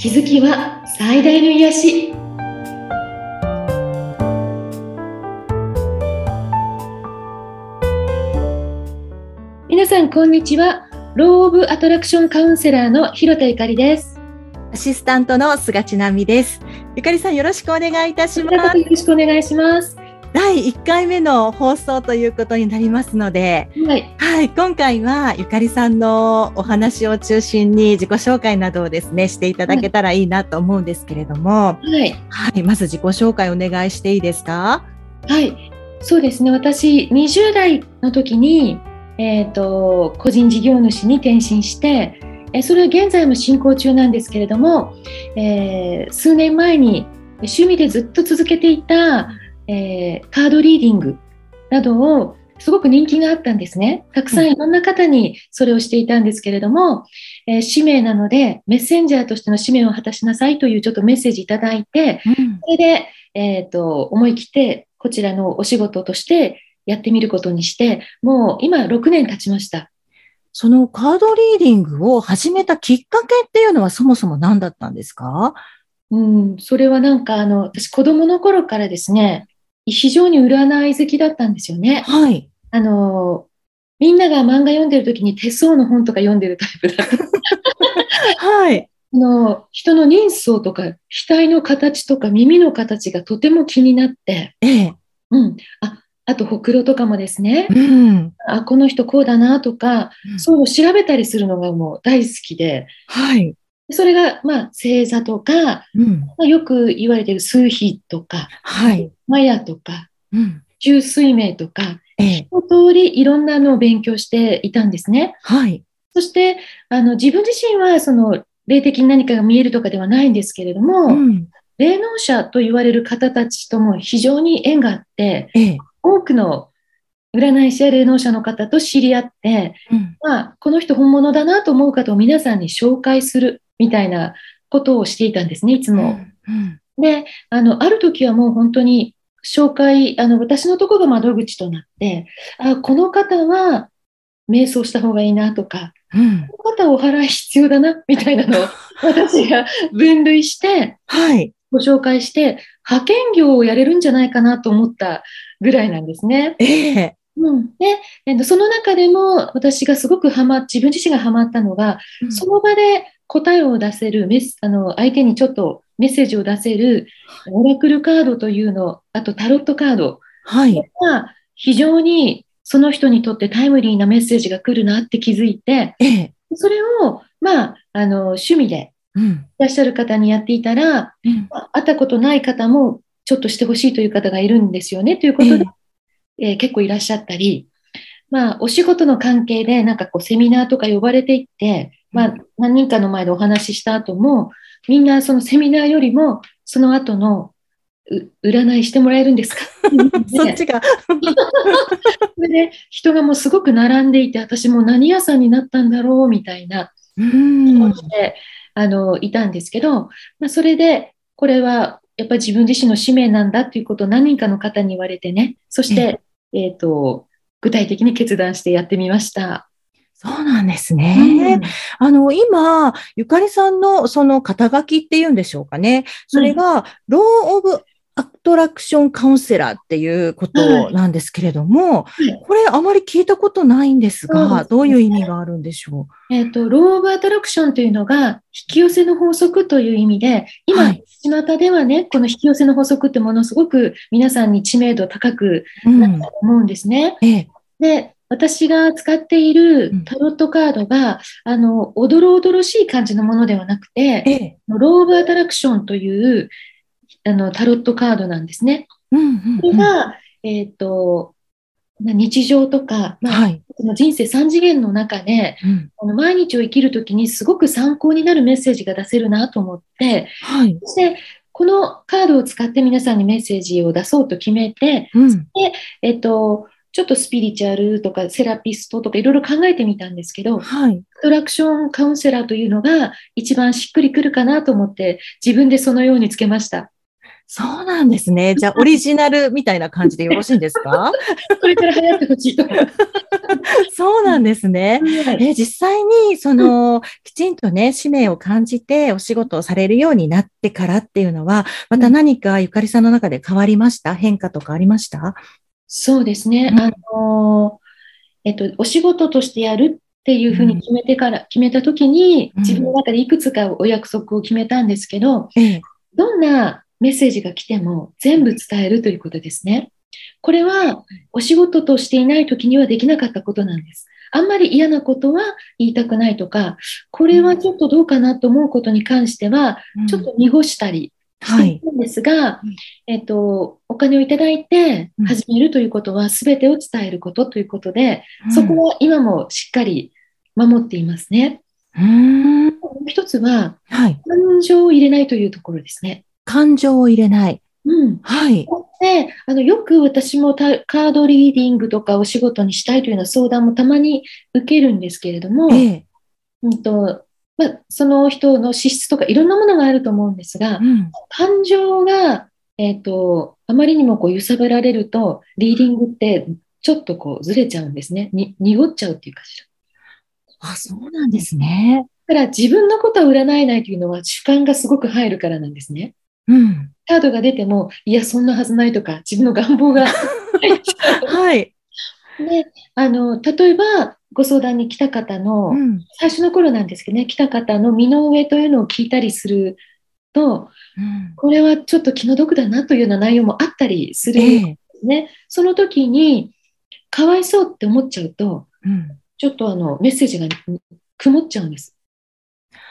気づきは最大の癒し。皆さんこんにちは。ローオブアトラクションカウンセラーの広田ゆかりです。アシスタントの菅千奈美です。ゆかりさんよろしくお願いいたします。よろしくお願いします第1回目の放送ということになりますので、はい、はい、今回はゆかりさんのお話を中心に自己紹介などをですね、していただけたらいいなと思うんですけれども、はい、はい、まず自己紹介お願いしていいですか？はい、そうですね。私、20代の時に、えっ、ー、と、個人事業主に転身して、えそれは現在も進行中なんですけれども、えー、数年前に趣味でずっと続けていたえー、カードリーディングなどをすごく人気があったんですね。たくさんいろんな方にそれをしていたんですけれども、えー、使命なのでメッセンジャーとしての使命を果たしなさいというちょっとメッセージいただいて、うん、それで、えーと、思い切ってこちらのお仕事としてやってみることにして、もう今6年経ちました。そのカードリーディングを始めたきっかけっていうのはそもそも何だったんですか？うん、それはなんかあの、私子供の頃からですね、非常に占い好きだったんですよね。はい。あの、みんなが漫画読んでる時に手相の本とか読んでるタイプだった。はい。あの、人の人相とか、額の形とか耳の形がとても気になって、ええ。うん。あ、あと、ほくろとかもですね。うん。あ、この人こうだなとか、うん、そういうの調べたりするのがもう大好きで。はい。それが、まあ、星座とか、うん、まあ、よく言われている数比とか、はい、マヤとか、うん、中水明とか、ええ、一通りいろんなのを勉強していたんですね。はい。そして、あの、自分自身は、その、霊的に何かが見えるとかではないんですけれども、うん、霊能者と言われる方たちとも非常に縁があって、ええ、多くの占い師や霊能者の方と知り合って、うん、まあ、この人本物だなと思う方を皆さんに紹介する。みたいなことをしていたんですね、いつも。うんうん、で、あの、ある時はもう本当に紹介、あの、私のところが窓口となって、あ、この方は瞑想した方がいいなとか、うん、この方はお払い必要だな、みたいなのを 私が分類して、はい。ご紹介して、派遣業をやれるんじゃないかなと思ったぐらいなんですね。ええうん、で、その中でも私がすごくハマ、自分自身がハマったのが、うん、その場で答えを出せるメス、あの、相手にちょっとメッセージを出せる、オラクルカードというの、あとタロットカード。はい。が非常にその人にとってタイムリーなメッセージが来るなって気づいて、ええ、それを、まあ、あの、趣味でいらっしゃる方にやっていたら、うん、会ったことない方もちょっとしてほしいという方がいるんですよね、ということで、えええー、結構いらっしゃったり、まあ、お仕事の関係で、なんかこう、セミナーとか呼ばれていって、まあ、何人かの前でお話しした後も、みんなそのセミナーよりも、その後の占いしてもらえるんですか？そっちが。そ れで人がもうすごく並んでいて、私も何屋さんになったんだろうみたいなであのいたんですけど、まあ、それでこれはやっぱり自分自身の使命なんだということを何人かの方に言われてね、そして、えっ、ー、と、具体的に決断してやってみました。そうなんですね。うん、あの、今、ゆかりさんのその肩書きっていうんでしょうかね。それが、ロー・オブ・アトラクション・カウンセラーっていうことなんですけれども、はい、これあまり聞いたことないんですが、どういう意味があるんでしょう？えっ、ー、と、 Law of Attraction というのが、引き寄せの法則という意味で、今、はい、巷ではね、この引き寄せの法則ってものすごく皆さんに知名度高くなったと思うんですね。うん。ええ、で、私が使っているタロットカードが、うん、あの、おどろおどろしい感じのものではなくて、ええ、ローブアトラクションというあのタロットカードなんですね。うんうんうん、これが、えっ、ー、と、日常とか、まあ、はい、人生3次元の中で、うん、あの毎日を生きるときにすごく参考になるメッセージが出せるなと思って、はい、そしてこのカードを使って皆さんにメッセージを出そうと決めて、うん、でえっ、ー、とちょっとスピリチュアルとかセラピストとかいろいろ考えてみたんですけど、はい、アトラクションカウンセラーというのが一番しっくりくるかなと思って自分でそのようにつけました。そうなんですね。じゃあ、オリジナルみたいな感じでよろしいんですか？これから流行ってほしいと。そうなんですね。はいえ実際に、その、きちんとね、使命を感じてお仕事をされるようになってからっていうのは、また何かゆかりさんの中で変わりました？変化とかありました？そうですね。うんあの、えっと、お仕事としてやるっていうふうに決めてから、決めたときに、うん自分の中でいくつかお約束を決めたんですけど、ええ。どんなメッセージが来ても全部伝えるということですね。これはお仕事としていないときにはできなかったことなんです。あんまり嫌なことは言いたくないとか、これはちょっとどうかなと思うことに関しては、ちょっと濁したりしはい。ているんですが、うんえっと、お金をいただいてうん始めるということは全てを伝えることということで、そこは今もしっかり守っていますね。うん。うんもう一つは、はい。感情を入れないというところですね。感情を入れない。うん。はい。で、あの、よく私もたカードリーディングとかお仕事にしたいというような相談もたまに受けるんですけれども、ええ。うんと、まあ、その人の資質とかいろんなものがあると思うんですがう、ん。感情が、えっと、あまりにもこう揺さぶられると、リーディングってちょっとこうずれちゃうんですね。に、濁っちゃうっていうかしら。あ、そうなんですね。だから自分のことを占えないというのは主観がすごく入るからなんですね。うん。カードが出ても、いや、そんなはずないとか、自分の願望が入っちゃう。はい。で、あの、例えば、ご相談に来た方の、うん。最初の頃なんですけどね、来た方の身の上というのを聞いたりすると、うんこれはちょっと気の毒だなというような内容もあったりするんでええ。すね。その時に、かわいそうって思っちゃうと、うん。ちょっとあの、メッセージが曇っちゃうんです。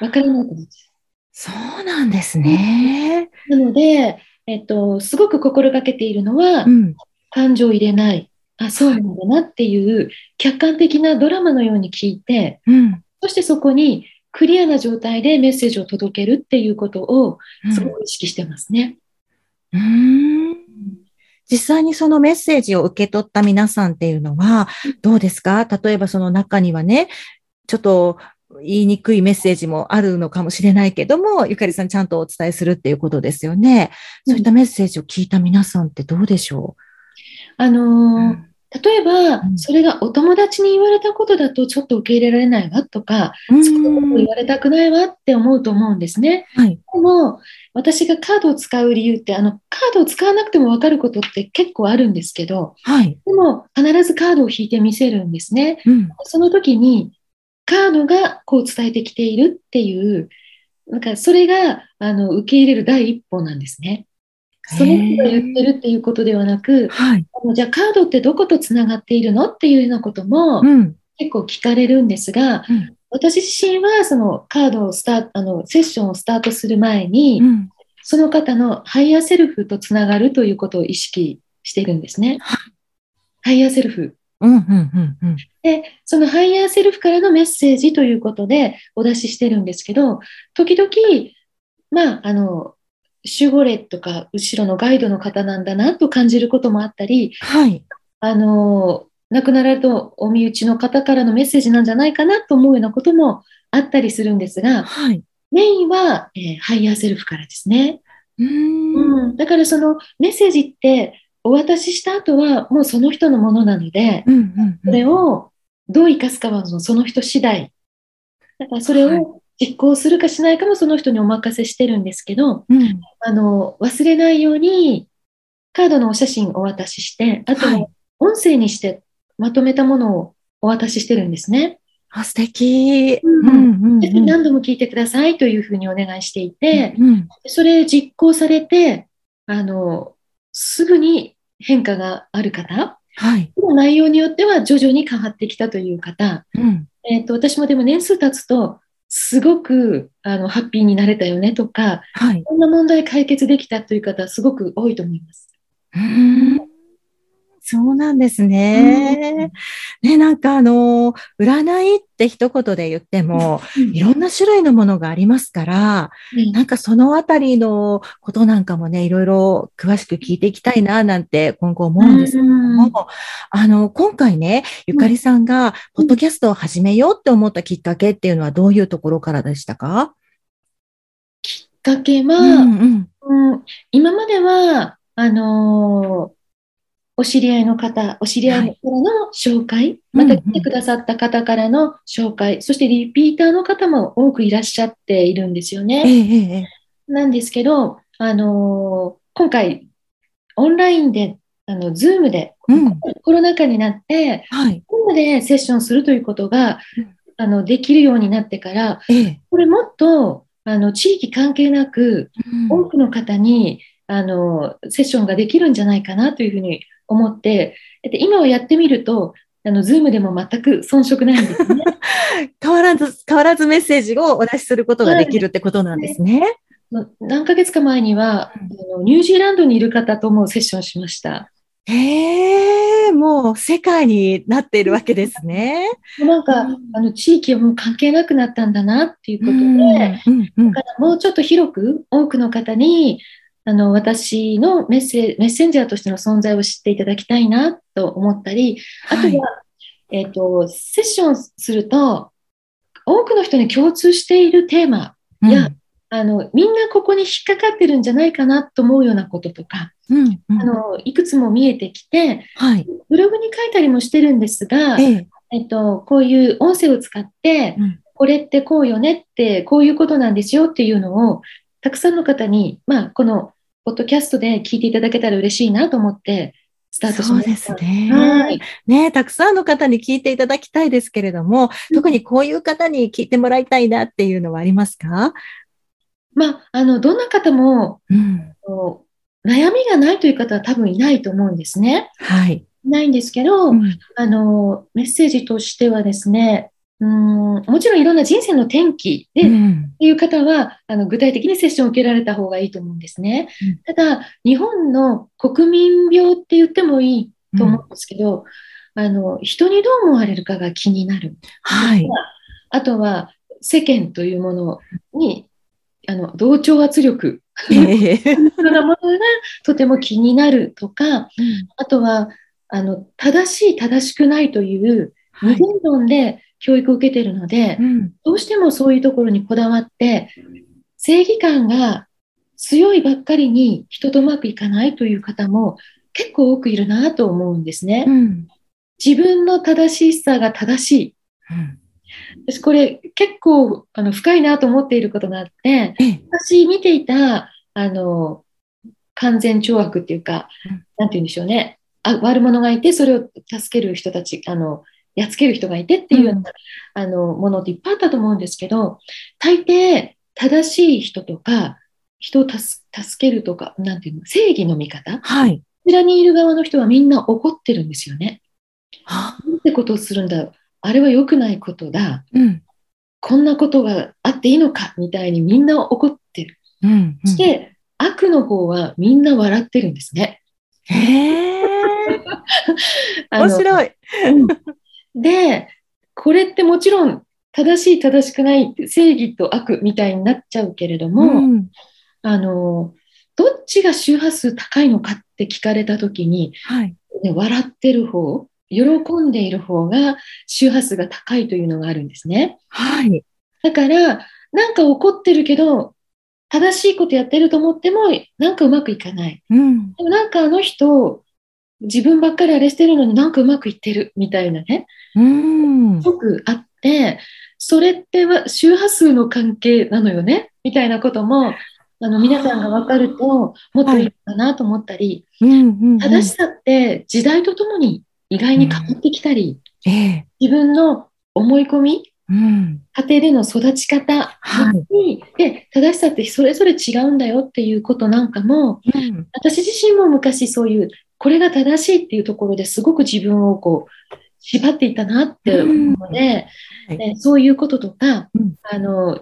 わからなくなっちゃう。そうなんですね。なので、えっと、すごく心がけているのは、うん。感情を入れない。あ、そうなんだなっていう客観的なドラマのように聞いて、うん。そしてそこにクリアな状態でメッセージを届けるっていうことをうん。すごく意識してますね。うーん。実際にそのメッセージを受け取った皆さんっていうのは、どうですか？例えばその中にはね、ちょっと言いにくいメッセージもあるのかもしれないけども、ゆかりさんちゃんとお伝えするっていうことですよね。そういったメッセージを聞いた皆さんってどうでしょう、あのー例えばう、んそれがお友達に言われたことだとちょっと受け入れられないわとか、うんそんなこと言われたくないわって思うと思うんですね。はい。でも、私がカードを使う理由って、あの、カードを使わなくても分かることって結構あるんですけど、はい。でも必ずカードを引いてみせるんですね。うん。その時に、カードがこう伝えてきているっていう、なんかそれが、あの、受け入れる第一歩なんですね。その人が言ってるっていうことではなく、はい。あのじゃあカードってどことつながっているのっていうようなこともうん。結構聞かれるんですが、うん私自身はそのカードをスタート、あの、セッションをスタートする前に、うん。その方の higher self とつながるということを意識しているんですね。Higher self。うん。うん。うん。うん。で、その higher self からのメッセージということでお出ししてるんですけど、時々、まあ、あの、守護霊とか後ろのガイドの方なんだなと感じることもあったり、はい。あの、亡くなられたお身内の方からのメッセージなんじゃないかなと思うようなこともあったりするんですが、はい。メインは、えー higher self からですね。うーん。うん、だからそのメッセージってお渡しした後はもうその人のものなので、うん。うん。それをどう生かすかはそのその人次第。だからそれはいを実行するかしないかもその人にお任せしてるんですけど、うん。あの、忘れないようにカードのお写真お渡しして、あと音声にしてまとめたものをお渡ししてるんですね。あ、素敵。うんうん。で何度も聞いてくださいというふうにお願いしていて、うん。それ実行されて、あの、すぐに変化がある方、はい。内容によっては徐々に変わってきたという方、うん。えっと、私もでも年数経つと、すごくあのハッピーになれたよねとか、はい。こんな問題解決できたという方、すごく多いと思います。うーんそうなんですね。ね、なんかあの、占いって一言で言っても、いろんな種類のものがありますから、うん。なんかそのあたりのことなんかもね、いろいろ詳しく聞いていきたいな、なんて今後思うんですけども、あの、今回ね、ゆかりさんが、ポッドキャストを始めようって思ったきっかけっていうのはどういうところからでしたか？きっかけは、うん。今までは、あのーお知り合いの方、お知り合いの方の紹介、うんまた来てくださった方からの紹介、そしてリピーターの方も多くいらっしゃっているんですよえね。えええなんですけど、あのー今回、オンラインで、あの、 Zoom で、うん。コロナ禍になって、はい。 Zoom でセッションするということがうん、あの、できるようになってから、ええ。これもっと、あの、地域関係なく、うん。多くの方に、あの、セッションができるんじゃないかなというふうに思って、で今はやってみると、あの、ズームでも全く遜色ないんですね。変わらず、変わらずメッセージをお出しすることができるってことなんですね。何ヶ月か前には、あのニュージーランドにいる方ともセッションしました。へえ、もう世界になっているわけですね。なんか、うんあの、地域はもう関係なくなったんだなっていうことで、うんうんうんだからもうちょっと広く多くの方にあの私のメッセメッセンジャーとしての存在を知っていただきたいなと思ったり、あとは、はいえっとセッションすると多くの人に共通しているテーマいやあのみんなここに引っかかってるんじゃないかなと思うようなこととか、うんうん。あのいくつも見えてきてはい。ブログに書いたりもしてるんですが、ええ。と、こういう音声を使って、うん。これってこうよねって、こういうことなんですよっていうのを、たくさんの方に、まあ、このポッドキャストで聞いていただけたら嬉しいなと思って、スタートしそうでました。すね。はい。ねたくさんの方に聞いていただきたいですけれども、特にこういう方に聞いてもらいたいなっていうのはありますか？まあ、あの、どんな方も、うん。悩みがないという方は多分いないと思うんですね。はい。いないんですけど、うんあの、メッセージとしてはですね、うーんもちろんいろんな人生の転機で、うんっていう方はあの具体的にセッションを受けられた方がいいと思うんですね。ただ、日本の国民病って言ってもいいと思うんですけど、あの人にどう思われるかが気になる。はい。あとは世間というものにあの同調圧力ええというようなものがとても気になるとか、あとはあの正しい、正しくないというはい二元論で教育を受けているので、うんどうしてもそういうところにこだわって、正義感が強いばっかりに人とうまくいかないという方も結構多くいるなと思うんですね。うん自分の正しさが正しい。うん私これ結構あの深いなと思っていることがあって、ええ私見ていたあの完全懲悪っていうかうん、なんて言うんでしょうね。あ悪者がいて、それを助ける人たち、あの、やっつける人がいてっていうような、うんあのものっていっぱいあったと思うんですけど、大抵正しい人とか、人を助助けるとか、なんていうの、正義の味方、こはい。ちらにいる側の人はみんな怒ってるんですよね。あなんてことをするんだ。あれは良くないことだ。うん。こんなことがあっていいのか？みたいにみんな怒ってる。うん。そして、悪の方はみんな笑ってるんですね。へえ。面白い。で、これってもちろん正しい正しくない正義と悪みたいになっちゃうけれども、うんあのどっちが周波数高いのかって聞かれた時に、はい。ね、笑ってる方喜んでいる方が周波数が高いというのがあるんですね。はい。だからなんか怒ってるけど正しいことやってると思ってもなんかうまくいかない。うん。でもなんかあの人自分ばっかりあれしてるのになんかうまくいってるみたいなね。うん。すごくあって、それっては周波数の関係なのよねみたいなこともあの皆さんが分かるともっといいのかなと思ったり、うん。うん。正しさって時代とともに意外に変わってきたり、ええ。自分の思い込みうん。家庭での育ち方はいに、で正しさってそれぞれ違うんだよっていうことなんかもうん。私自身も昔そういうこれが正しいっていうところですごく自分をこう縛っていたなって思うので、うんねそういうこととか、うんあの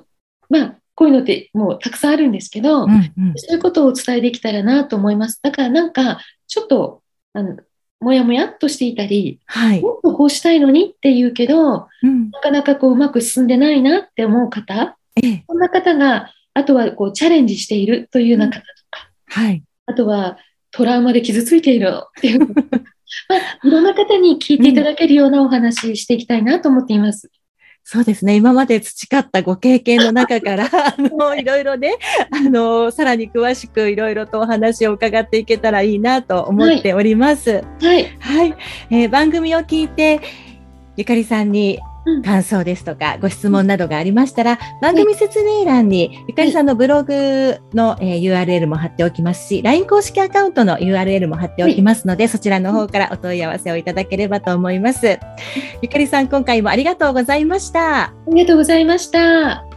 まあこういうのってもうたくさんあるんですけど、うん。うん。そういうことをお伝えできたらなと思います。だからなんかちょっとあのもやもやっとしていたりはい。もっとこうしたいのにっていうけどうん。なかなかこううまく進んでないなって思う方ええ。そんな方があとはこうチャレンジしているというような方とか、はい。あとはトラウマで傷ついているっていう、まあ、いろんな方に聞いていただけるようなお話ししていきたいなと思っています。そうですね。今まで培ったご経験の中から、あの、いろいろね、あの、さらに詳しくいろいろとお話を伺っていけたらいいなと思っております。はい。はい。えー、番組を聞いて、ゆかりさんに感想ですとか、ご質問などがありましたら、番組説明欄にゆかりさんのブログの、え URL も貼っておきますし、LINE 公式アカウントの URL も貼っておきますので、そちらの方からお問い合わせをいただければと思います。ゆかりさん、今回もありがとうございました。ありがとうございました。